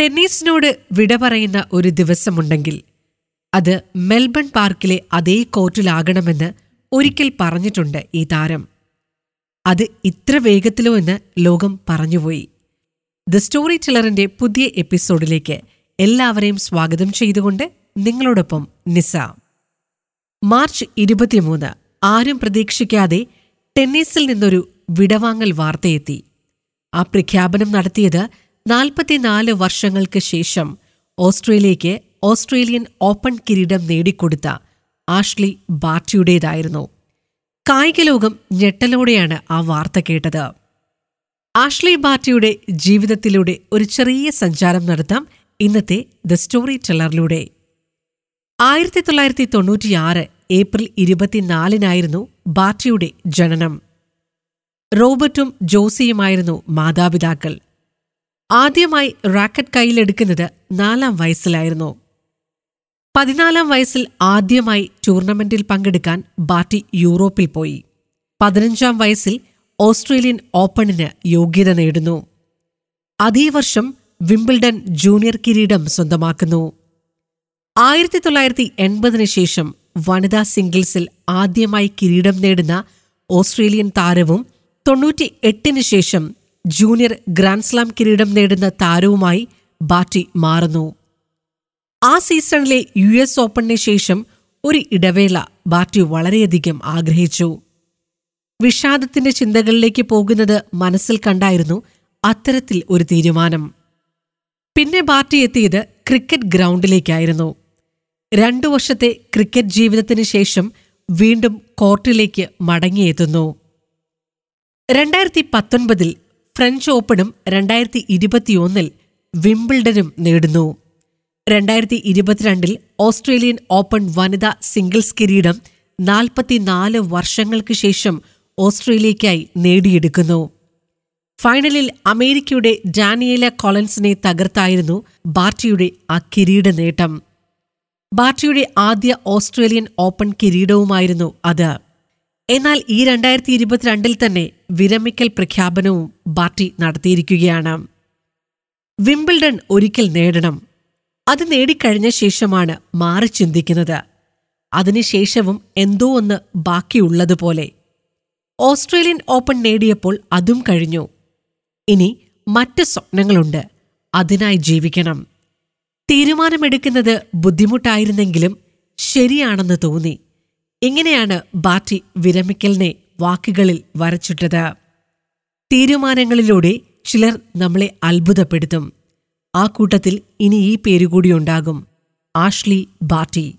ടെന്നീസിനോട് വിട പറയുന്ന ഒരു ദിവസമുണ്ടെങ്കിൽ അത് മെൽബൺ പാർക്കിലെ അതേ കോർട്ടിലാകണമെന്ന് ഒരിക്കൽ പറഞ്ഞിട്ടുണ്ട് ഈ താരം. അത് ഇത്ര വേഗത്തിലോ എന്ന് ലോകം പറഞ്ഞുപോയി. ദ സ്റ്റോറി ടെലറിന്റെ പുതിയ എപ്പിസോഡിലേക്ക് എല്ലാവരെയും സ്വാഗതം ചെയ്തുകൊണ്ട് നിങ്ങളോടൊപ്പം നിസ. മാർച്ച് ഇരുപത്തിമൂന്ന് ആരും പ്രതീക്ഷിക്കാതെ ടെന്നീസിൽ നിന്നൊരു വിടവാങ്ങൽ വാർത്തയെത്തി. ആ പ്രഖ്യാപനം നടത്തിയത് നാൽപ്പത്തിനാല് വർഷങ്ങൾക്ക് ശേഷം ഓസ്ട്രേലിയയ്ക്ക് ഓസ്ട്രേലിയൻ ഓപ്പൺ കിരീടം നേടിക്കൊടുത്ത ആഷ്ലി ബാർട്ടിയുടേതായിരുന്നു. കായിക ലോകം ഞെട്ടലോടെയാണ് ആ വാർത്ത കേട്ടത്. ആഷ്ലി ബാർട്ടിയുടെ ജീവിതത്തിലൂടെ ഒരു ചെറിയ സഞ്ചാരം നടത്താം ഇന്നത്തെ ദ സ്റ്റോറി ടെല്ലറിലൂടെ. ആയിരത്തി തൊള്ളായിരത്തി തൊണ്ണൂറ്റിയാറ് ഏപ്രിൽ ഇരുപത്തിനാലിനായിരുന്നു ബാർട്ടിയുടെ ജനനം. റോബർട്ടും ജോസിയുമായിരുന്നു മാതാപിതാക്കൾ. ആദ്യമായി റാക്കറ്റ് കയ്യിലെടുക്കുന്നത് നാലാം വയസ്സിലായിരുന്നു. പതിനാലാം വയസ്സിൽ ആദ്യമായി ടൂർണമെന്റിൽ പങ്കെടുക്കാൻ ബാറ്റി യൂറോപ്പിൽ പോയി. പതിനഞ്ചാം വയസ്സിൽ ഓസ്ട്രേലിയൻ ഓപ്പണിന് യോഗ്യത നേടുന്നു. അതേ വർഷം വിംബിൾഡൺ ജൂനിയർ കിരീടം സ്വന്തമാക്കുന്നു. ആയിരത്തി തൊള്ളായിരത്തി എൺപതിന് ശേഷം വനിതാ സിംഗിൾസിൽ ആദ്യമായി കിരീടം നേടുന്ന ഓസ്ട്രേലിയൻ താരവും തൊണ്ണൂറ്റി എട്ടിന് ശേഷം ജൂനിയർ ഗ്രാൻഡ്സ്ലാം കിരീടം നേടുന്ന താരവുമായി ബാറ്റി മാറുന്നു. ആ സീസണിലെ യു എസ് ഓപ്പണിന് ശേഷം ഒരു ഇടവേള ബാറ്റി വളരെയധികം ആഗ്രഹിച്ചു. വിഷാദത്തിന്റെ ചിന്തകളിലേക്ക് പോകുന്നത് മനസ്സിൽ കണ്ടായിരുന്നു അത്തരത്തിൽ ഒരു തീരുമാനം. പിന്നെ ബാറ്റി എത്തിയത് ക്രിക്കറ്റ് ഗ്രൗണ്ടിലേക്കായിരുന്നു. രണ്ടു വർഷത്തെ ക്രിക്കറ്റ് ജീവിതത്തിന് ശേഷം വീണ്ടും കോർട്ടിലേക്ക് മടങ്ങിയെത്തുന്നു. രണ്ടായിരത്തി പത്തൊൻപതിൽ ഫ്രഞ്ച് ഓപ്പണും രണ്ടായിരത്തി ഇരുപത്തിയൊന്നിൽ വിംബിൾഡനും നേടുന്നു. രണ്ടായിരത്തി ഇരുപത്തിരണ്ടിൽ ഓസ്ട്രേലിയൻ ഓപ്പൺ വനിതാ സിംഗിൾസ് കിരീടം നാൽപ്പത്തിനാല് വർഷങ്ങൾക്ക് ശേഷം ഓസ്ട്രേലിയയ്ക്കായി നേടിയെടുക്കുന്നു. ഫൈനലിൽ അമേരിക്കയുടെ ഡാനിയേല കോളൻസിനെ തകർത്തായിരുന്നു ബാർട്ടിയുടെ ആ കിരീട നേട്ടം. ബാർട്ടിയുടെ ആദ്യ ഓസ്ട്രേലിയൻ ഓപ്പൺ കിരീടവുമായിരുന്നു അത്. എന്നാൽ ഈ രണ്ടായിരത്തി ഇരുപത്തിരണ്ടിൽ തന്നെ വിരമിക്കൽ പ്രഖ്യാപനവും പാർട്ടി നടത്തിയിരിക്കുകയാണ്. വിംബിൾഡൺ ഒരിക്കൽ നേടണം. അത് നേടിക്കഴിഞ്ഞ ശേഷമാണ് മാറി ചിന്തിക്കുന്നത്. അതിനുശേഷവും എന്തോ ഒന്ന് ബാക്കിയുള്ളതുപോലെ. ഓസ്ട്രേലിയൻ ഓപ്പൺ നേടിയപ്പോൾ അതും കഴിഞ്ഞു. ഇനി മറ്റ് സ്വപ്നങ്ങളുണ്ട്. അതിനായി ജീവിക്കണം. തീരുമാനമെടുക്കുന്നത് ബുദ്ധിമുട്ടായിരുന്നെങ്കിലും ശരിയാണെന്ന് തോന്നി. ഇങ്ങനെയാണ് ബാറ്റി വിരമിക്കലിനെ വാക്കുകളിൽ വരച്ചിട്ടത്. തീരുമാനങ്ങളിലൂടെ ചിലർ നമ്മളെ അത്ഭുതപ്പെടുത്തും. ആ കൂട്ടത്തിൽ ഇനി ഈ പേരുകൂടിയുണ്ടാകും ആഷ്ലി ബാറ്റി.